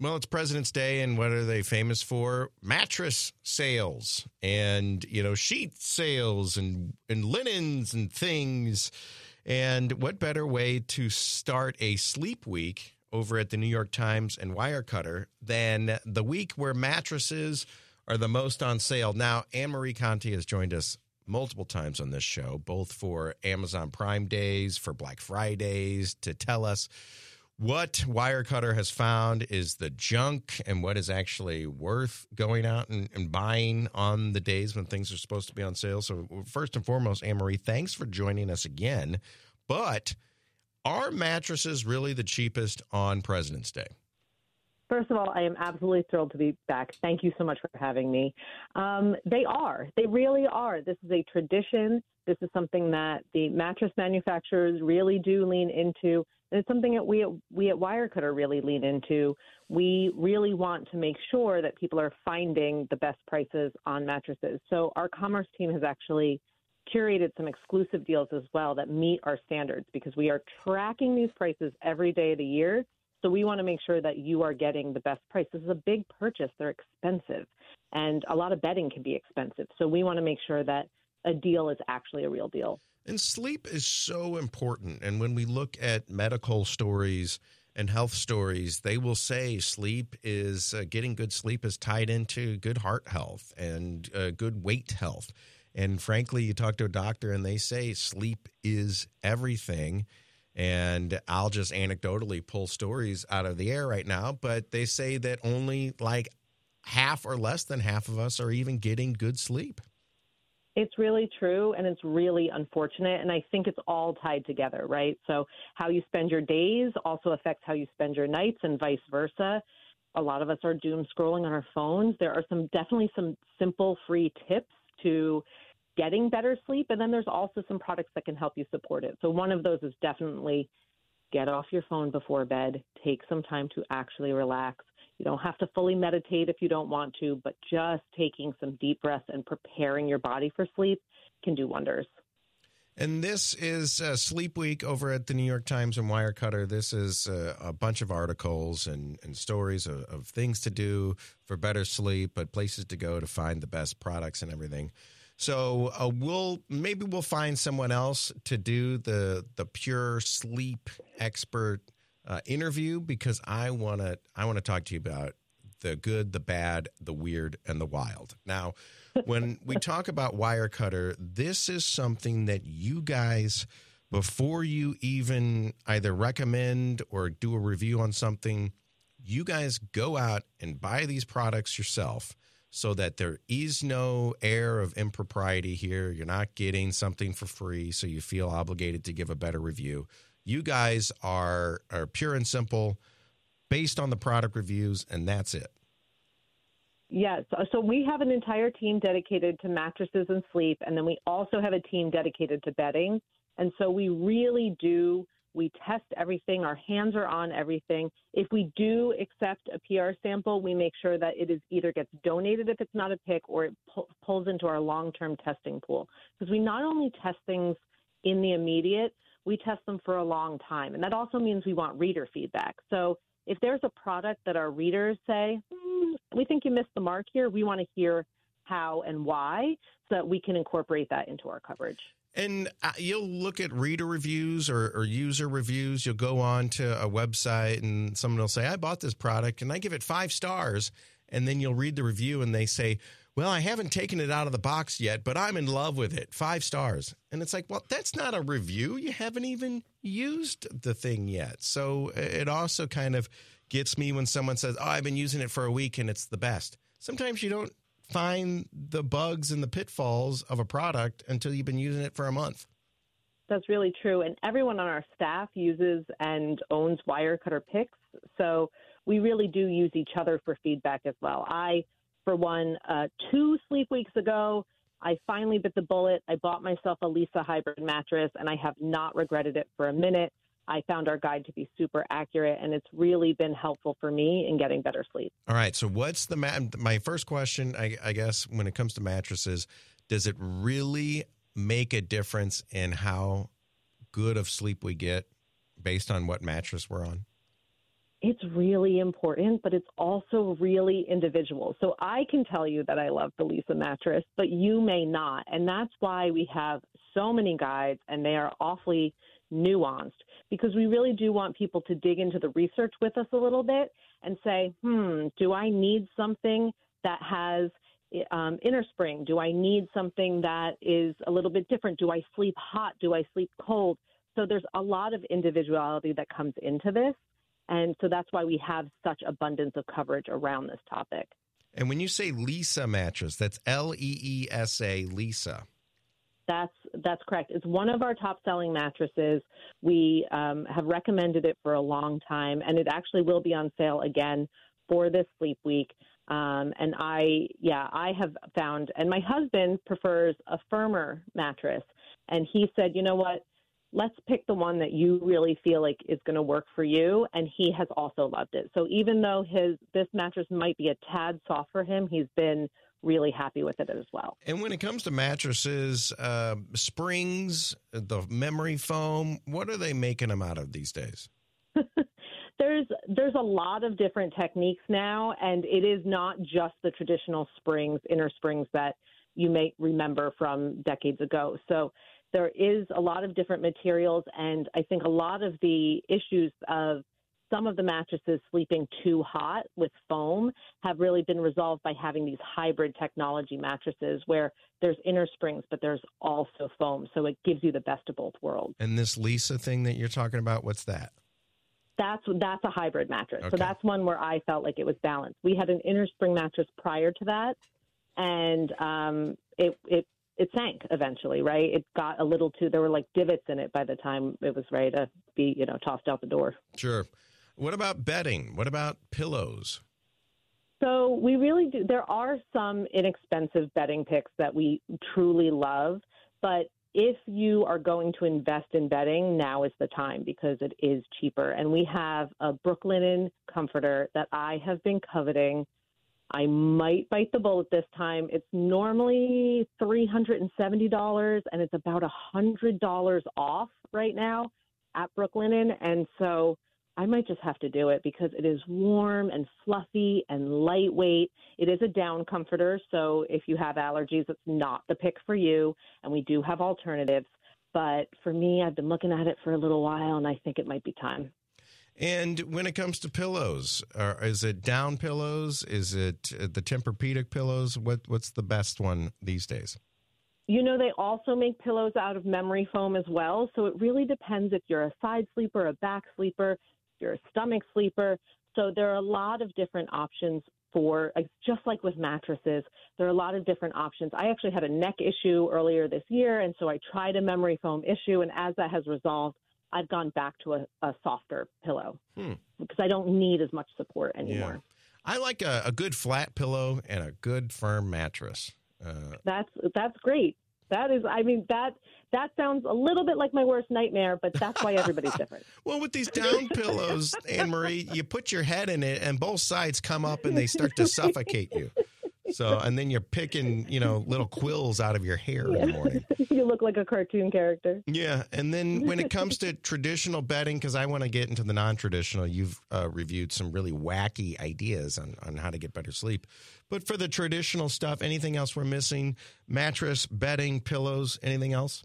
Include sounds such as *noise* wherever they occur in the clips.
Well, it's President's Day, and what are they famous for? Mattress sales and you know sheet sales and and linens and things. And what better way to start a sleep week over at the New York Times and Wirecutter than the week where mattresses are the most on sale? Now, Annemarie Conte has joined us multiple times on this show, both for Amazon Prime Days, for Black Fridays, to tell us what Wirecutter has found is the junk and what is actually worth going out and, and, buying on the days when things are supposed to be on sale. So, first and foremost, Annemarie, thanks for joining us again. But are mattresses really the cheapest on President's Day? First of all, I am absolutely thrilled to be back. Thank you so much for having me. Um, they are. They really are. This is a tradition. This is something that the mattress manufacturers really do lean into. And it's something that we at, we at Wirecutter really lean into. We really want to make sure that people are finding the best prices on mattresses. So our commerce team has actually curated some exclusive deals as well that meet our standards because we are tracking these prices every day of the year. So we want to make sure that you are getting the best price. This is a big purchase. They're expensive. And a lot of bedding can be expensive. So we want to make sure that a deal is actually a real deal. And sleep is so important. And when we look at medical stories and health stories, they will say sleep is uh, getting good sleep is tied into good heart health and uh, good weight health. And frankly, you talk to a doctor and they say sleep is everything. And I'll just anecdotally pull stories out of the air right now, but they say that only like half or less than half of us are even getting good sleep. It's really true and it's really unfortunate. And I think it's all tied together, right? So, how you spend your days also affects how you spend your nights and vice versa. A lot of us are doom scrolling on our phones. There are some definitely some simple free tips to getting better sleep. And then there's also some products that can help you support it. So, one of those is definitely get off your phone before bed, take some time to actually relax. You don't have to fully meditate if you don't want to, but just taking some deep breaths and preparing your body for sleep can do wonders. And this is uh, Sleep Week over at the New York Times and Wirecutter. This is uh, a bunch of articles and, and stories of, of, things to do for better sleep, but places to go to find the best products and everything. So uh, we'll maybe we'll find someone else to do the the pure sleep expert uh, interview because I want to I want to talk to you about the good, the bad, the weird, and the wild. Now, when *laughs* we talk about Wirecutter, this is something that you guys before you even either recommend or do a review on something, you guys go out and buy these products yourself so that there is no air of impropriety here. You're not getting something for free, so you feel obligated to give a better review. You guys are are pure and simple, based on the product reviews, and that's it. Yes. So we have an entire team dedicated to mattresses and sleep, and then we also have a team dedicated to bedding. And so we really do we test everything. Our hands are on everything. If we do accept a PR sample, we make sure that it is either gets donated if it's not a pick or it pu- pulls into our long-term testing pool. Because we not only test things in the immediate, we test them for a long time. And that also means we want reader feedback. So if there's a product that our readers say, mm, we think you missed the mark here, we want to hear how and why so that we can incorporate that into our coverage. And uh, you'll look at reader reviews or, or, user reviews. You'll go on to a website and someone will say, I bought this product and I give it five stars. And then you'll read the review and they say, Well, I haven't taken it out of the box yet, but I'm in love with it. Five stars. And it's like, Well, that's not a review. You haven't even used the thing yet. So uh, it also kind of gets me when someone says, Oh, I've been using it for a week and it's the best. Sometimes you don't find the bugs and the pitfalls of a product until you've been using it for a month. That's really true. And everyone on our staff uses and owns Wirecutter picks. So we really do use each other for feedback as well. I, for one, uh, two sleep weeks ago, I finally bit the bullet. I bought myself a Leesa hybrid mattress and I have not regretted it for a minute. I found our guide to be super accurate, and it's really been helpful for me in getting better sleep. All right. So, what's the ma- my first question? I, I guess when it comes to mattresses, does it really make a difference in how good of sleep we get based on what mattress we're on? It's really important, but it's also really individual. So I can tell you that I love the Leesa mattress, but you may not. And that's why we have so many guides and they are awfully nuanced because we really do want people to dig into the research with us a little bit and say, hmm, do I need something that has um, inner spring? Do I need something that is a little bit different? Do I sleep hot? Do I sleep cold? So there's a lot of individuality that comes into this. And so that's why we have such abundance of coverage around this topic. And when you say Leesa mattress, that's L E E S A, Leesa. That's that's correct. It's one of our top selling mattresses. We um, have recommended it for a long time, and it actually will be on sale again for this sleep week. Um, and I, yeah, I have found, and my husband prefers a firmer mattress, and he said, you know what? Let's pick the one that you really feel like is going to work for you and he has also loved it. So even though his this mattress might be a tad soft for him he's been really happy with it as well. And when it comes to mattresses uh, springs the memory foam what are they making them out of these days? *laughs* There's there's a lot of different techniques now and it is not just the traditional springs inner springs that you may remember from decades ago. So there is a lot of different materials, and I think a lot of the issues of some of the mattresses sleeping too hot with foam have really been resolved by having these hybrid technology mattresses where there's inner springs, but there's also foam. So it gives you the best of both worlds. And this Leesa thing that you're talking about, what's that? That's that's a hybrid mattress. Okay. So that's one where I felt like it was balanced. We had an inner spring mattress prior to that, and um, it it it sank eventually, right? It got a little too, there were like divots in it by the time it was ready to be, you know, tossed out the door. Sure. What about bedding? What about pillows? So we really do. There are some inexpensive bedding picks that we truly love, but if you are going to invest in bedding, now is the time because it is cheaper. And we have a Brooklinen comforter that I have been coveting I might bite the bullet this time. It's normally $370 and it's about $100 off right now at Brooklinen. And so I might just have to do it because it is warm and fluffy and lightweight. It is a down comforter. So if you have allergies, it's not the pick for you. And we do have alternatives. But for me, I've been looking at it for a little while and I think it might be time. And when it comes to pillows, is it down pillows? Is it uh, the Tempur-Pedic pillows? What what's the best one these days? You know, they also make pillows out of memory foam as well. So it really depends if you're a side sleeper, a back sleeper, you're a stomach sleeper. So there are a lot of different options for, just like with mattresses, there are a lot of different options. I actually had a neck issue earlier this year, and so I tried a memory foam issue. And as that has resolved, I've gone back to a, a softer pillow hmm. because I don't need as much support anymore. Yeah. I like a, a, good flat pillow and a good firm mattress. Uh, that's that's great. That is, I mean that that sounds a little bit like my worst nightmare, but that's why everybody's different. *laughs* well, with these down pillows, Annemarie, you put your head in it, and both sides come up and they start to suffocate you. So, and then you're picking, you know, little quills out of your hair yeah. in the morning. *laughs* you look like a cartoon character. Yeah. And then when it comes to traditional bedding, because I want to get into the non traditional, you've uh, reviewed some really wacky ideas on, on how to get better sleep. But for the traditional stuff, anything else we're missing? Mattress, bedding, pillows, anything else?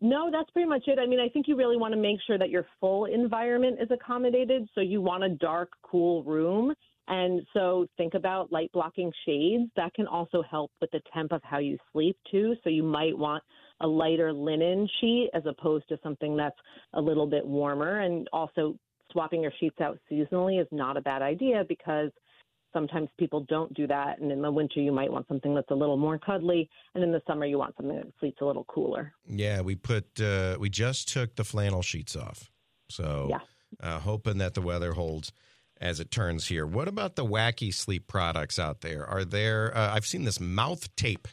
No, that's pretty much it. I mean, I think you really want to make sure that your full environment is accommodated. So you want a dark, cool room and so think about light blocking shades. That can also help with the temp of how you sleep too. So you might want a lighter linen sheet as opposed to something that's a little bit warmer. And also swapping your sheets out seasonally is not a bad idea because sometimes people don't do that. And in the winter, you might want something that's a little more cuddly, and in the summer, you want something that sleeps a little cooler. Yeah, we put uh, we just took the flannel sheets off, so yeah. uh, hoping that the weather holds as it turns here. What about the wacky sleep products out there? Are there? Uh, I've seen this mouth tape.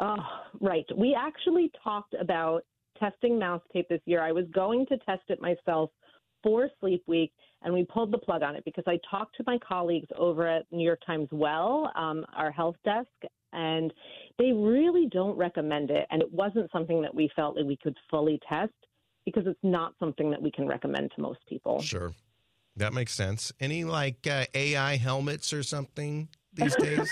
Oh, right. We actually talked about testing mouth tape this year. I was going to test it myself for Sleep Week, and we pulled the plug on it because I talked to my colleagues over at New York Times Well, um, our health desk, and they really don't recommend it. And it wasn't something that we felt that we could fully test because it's not something that we can recommend to most people. Sure. That makes sense. Any like uh, AI helmets or something these *laughs* days?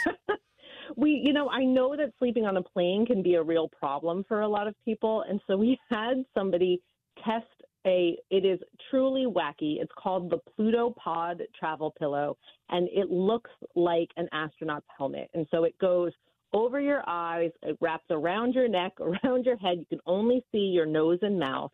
we, you know, I know that sleeping on a plane can be a real problem for a lot of people. And so we *laughs* had somebody test a, it is truly wacky. It's called the Pluto Pod Travel Pillow, and it looks like an astronaut's helmet. And so it goes over your eyes, it wraps around your neck, *laughs* around your head. You can only see your nose and mouth.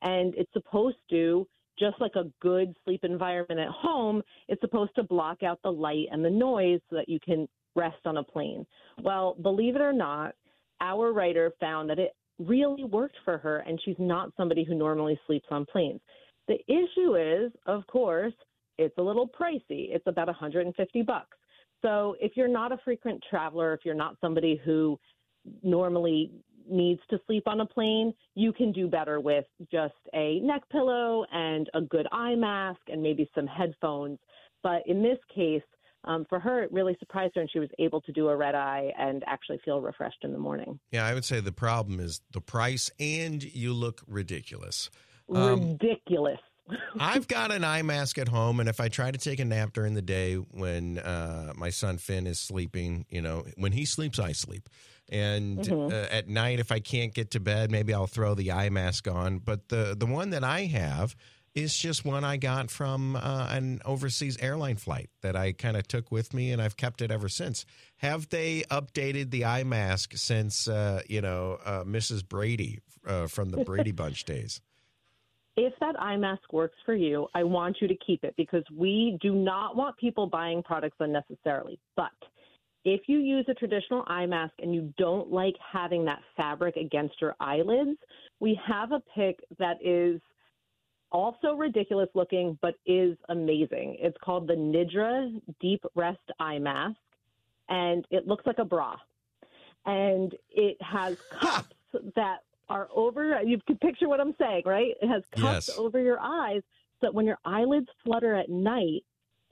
And it's supposed to, just like a good sleep environment at home, it's supposed to block out the light and the noise so that you can rest on a plane. Well, believe it or not, our writer found that it really worked for her, and she's not somebody who normally sleeps on planes. The issue is, of course, it's a little pricey. It's about 150 bucks. So if you're not a frequent traveler, if you're not somebody who normally needs to sleep on a plane, you can do better with just a neck pillow and a good eye mask and maybe some headphones. But in this case, um, for her, it really surprised her, and she was able to do a red eye and actually feel refreshed in the morning. Yeah, I would say the problem is the price, and you look ridiculous. Um, ridiculous. *laughs* I've got an eye mask at home, and if I try to take a nap during the day when uh, my son Finn is sleeping, you know, when he sleeps, I sleep. And mm-hmm. uh, at night, if I can't get to bed, maybe I'll throw the eye mask on. But the the one that I have is just one I got from uh, an overseas airline flight that I kind of took with me, and I've kept it ever since. Have they updated the eye mask since uh, you know uh, Mrs. Brady uh, from the Brady *laughs* Bunch days? if that eye mask works for you, I want you to keep it because we do not want people buying products unnecessarily. But if you use a traditional eye mask and you don't like having that fabric against your eyelids, we have a pick that is also ridiculous looking but is amazing. It's called the Nidra Deep Rest Eye Mask and it looks like a bra. And it has cups that are over. You can picture what I'm saying, right? It has cups yes. over your eyes so that when your eyelids flutter at night,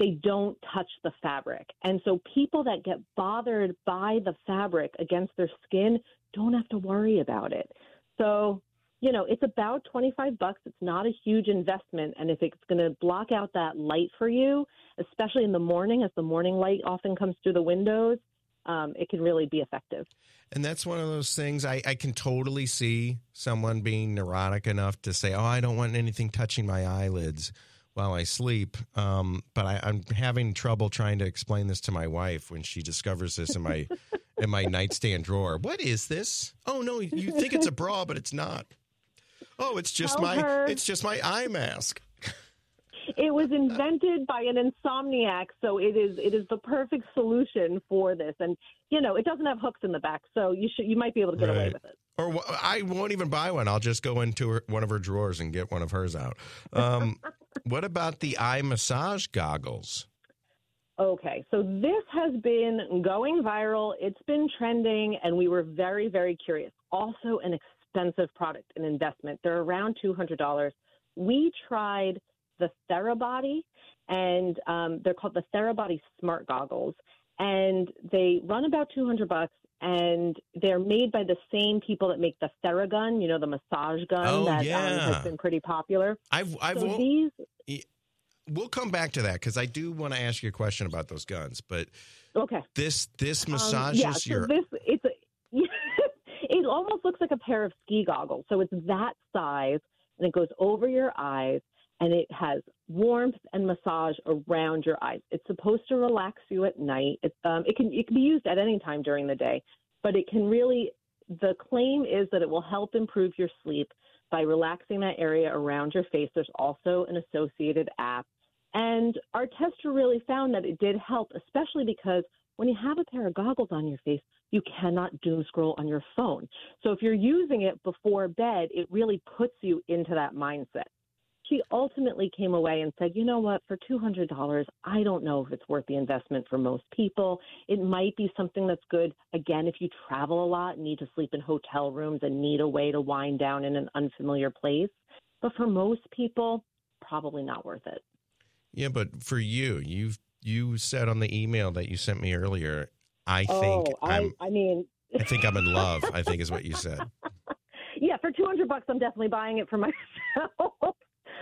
they don't touch the fabric. And so people that get bothered by the fabric against their skin don't have to worry about it. So, you know, it's about 25 bucks. It's not a huge investment. And if it's going to block out that light for you, especially in the morning, as the morning light often comes through the windows, um, it can really be effective. And that's one of those things I, I, can totally see someone being neurotic enough to say, "Oh, I don't want anything touching my eyelids while I sleep." Um, but I, am having trouble trying to explain this to my wife when she discovers this in my in my nightstand drawer. What is this? Oh no, you think it's a bra, but it's not. Oh, it's just Tell my her. it's just my eye mask. It was *laughs* invented by an insomniac, so it is it is the perfect solution for this. And you know, it doesn't have hooks in the back, so you should you might be able to get right. away with it. Or I won't even buy one. I'll just go into her, one of her drawers and get one of hers out. Um, *laughs* what about the eye massage goggles? Okay, so this has been going viral. It's been trending, and we were very, very curious. Also, an expensive product, an investment. They're around $200. We tried the Therabody, and um, they're called the Therabody Smart Goggles, and they run about 200 bucks. And they're made by the same people that make the Theragun, you know, the massage gun oh, that yeah. um, has been pretty popular. I've, I've so these, we'll come back to that because I do want to ask you a question about those guns. But okay, this this massages um, yeah, so your. This it's a, *laughs* it almost looks like a pair of ski goggles. So it's that size, and it goes over your eyes, and it has warmth and massage around your eyes. It's supposed to relax you at night. It, um, it can it can be used at any time during the day, but it can really. The claim is that it will help improve your sleep by relaxing that area around your face. There's also an associated app, and our tester really found that it did help, especially because when you have a pair of goggles on your face, you cannot doom scroll on your phone. So if you're using it before bed, it really puts you into that mindset she ultimately came away and said, you know what, for $200, I don't know if it's worth the investment for most people. It might be something that's good, again, if you travel a lot, need to sleep in hotel rooms, and need a way to wind down in an unfamiliar place. But for most people, probably not worth it. Yeah, but for you, you've you said on the email that you sent me earlier, I oh, think oh, I, I'm, I mean, I think I'm in love. I think is what you said. *laughs* Yeah, for 200 bucks, I'm definitely buying it for *laughs* myself.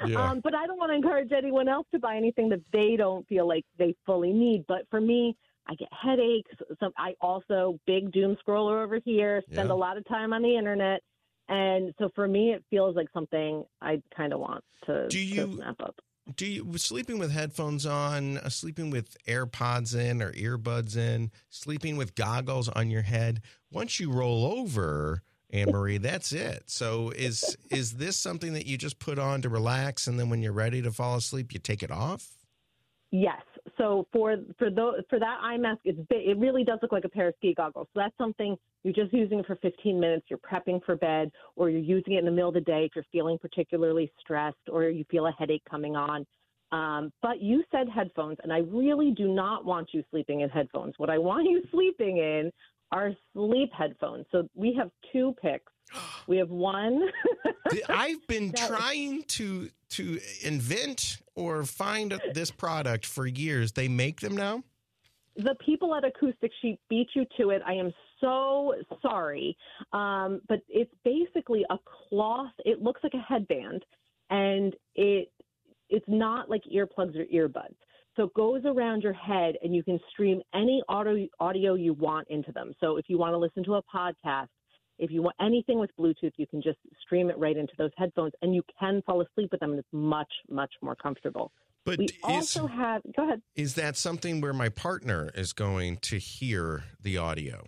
Yeah. Um, but I don't want to encourage anyone else to buy anything that they don't feel like they fully need. But for me, I get headaches. So I also big doom scroller over here. Spend Yeah. a lot of time on the internet, and so for me, it feels like something I kind of want to, Do to you- snap up. Do you sleeping with headphones on, uh, sleeping with AirPods in or earbuds in, sleeping with goggles on your head? Once you roll over, Annemarie, that's it. So is is this something that you just put on to relax, and then when you're ready to fall asleep, you take it off? Yes. So for for those for that eye mask, it's it really does look like a pair of ski goggles. So that's something you're just using for 15 minutes. You're prepping for bed, or you're using it in the middle of the day if you're feeling particularly stressed, or you feel a headache coming on. Um, but you said headphones, and I really do not want you sleeping in headphones. What I want you *laughs* sleeping in are sleep headphones. So we have two picks. *gasps* We have one. I've been *laughs* trying to to invent or find this product for years. They make them now. the people at Acoustic Sheep beat you to it. I am so sorry. Um, but it's basically a cloth. It looks like a headband, and it it's not like earplugs or earbuds. So it goes around your head, and you can stream any audio audio you want into them. So if you want to listen to a podcast, if you want anything with Bluetooth, you can just stream it right into those headphones, and you can fall asleep with them, and it's much much more comfortable. But We is also have. Go ahead. is that something where my partner is going to hear the audio?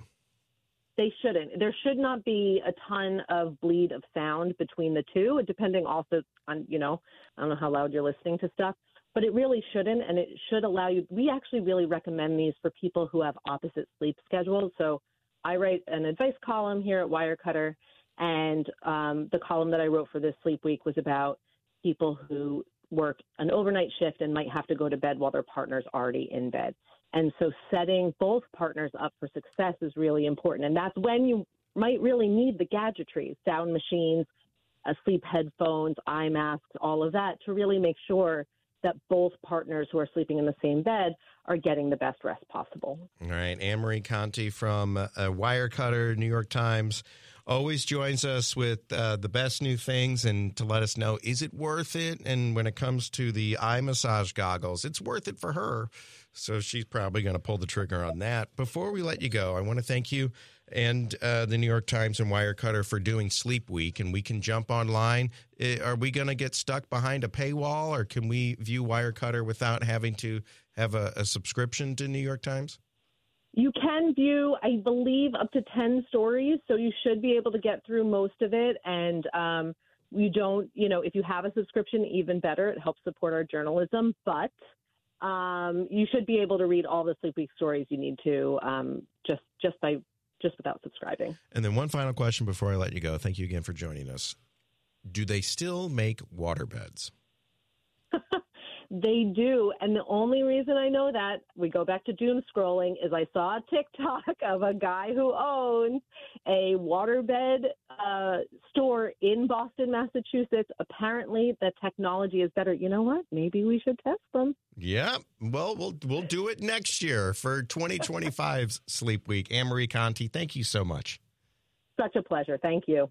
They shouldn't. There should not be a ton of bleed of sound between the two, depending also on, you know, I don't know how loud you're listening to stuff, but it really shouldn't. And it should allow you, we actually really recommend these for people who have opposite sleep schedules. So I write an advice column here at Wirecutter, and um, the column that I wrote for this sleep week was about people who work an overnight shift and might have to go to bed while their partner's already in bed. And so setting both partners up for success is really important. And that's when you might really need the gadgetry, sound machines, uh, sleep headphones, eye masks, all of that to really make sure that both partners who are sleeping in the same bed are getting the best rest possible. All right, Annemarie Conte from uh, Wirecutter, New York Times, always joins us with uh, the best new things and to let us know is it worth it. And when it comes to the eye massage goggles, it's worth it for her. So she's probably going to pull the trigger on that. Before we let you go, I want to thank you and uh, the New York Times and Wirecutter for doing Sleep Week, and we can jump online. Uh, Are we going to get stuck behind a paywall, or can we view Wirecutter without having to have a, a subscription to New York Times? You can view, I believe, up to 10 stories, so you should be able to get through most of it. And um, you don't, you know, if you have a subscription, even better. It helps support our journalism. But um, you should be able to read all the Sleep Week stories you need to um, just just by just without subscribing. And then one final question before I let you go. Thank you again for joining us. Do they still make waterbeds? *laughs* They do. And the only reason I know that, we go back to doom scrolling, is I saw a TikTok *laughs* of a guy who owns a waterbed uh, store in Boston, Massachusetts. Apparently, the technology is better. You know what? Maybe we should test them. Yeah. Well, we'll we'll do it next year for 2025's *laughs* Sleep Week. Annemarie Conte, thank you so much. Such a pleasure. Thank you.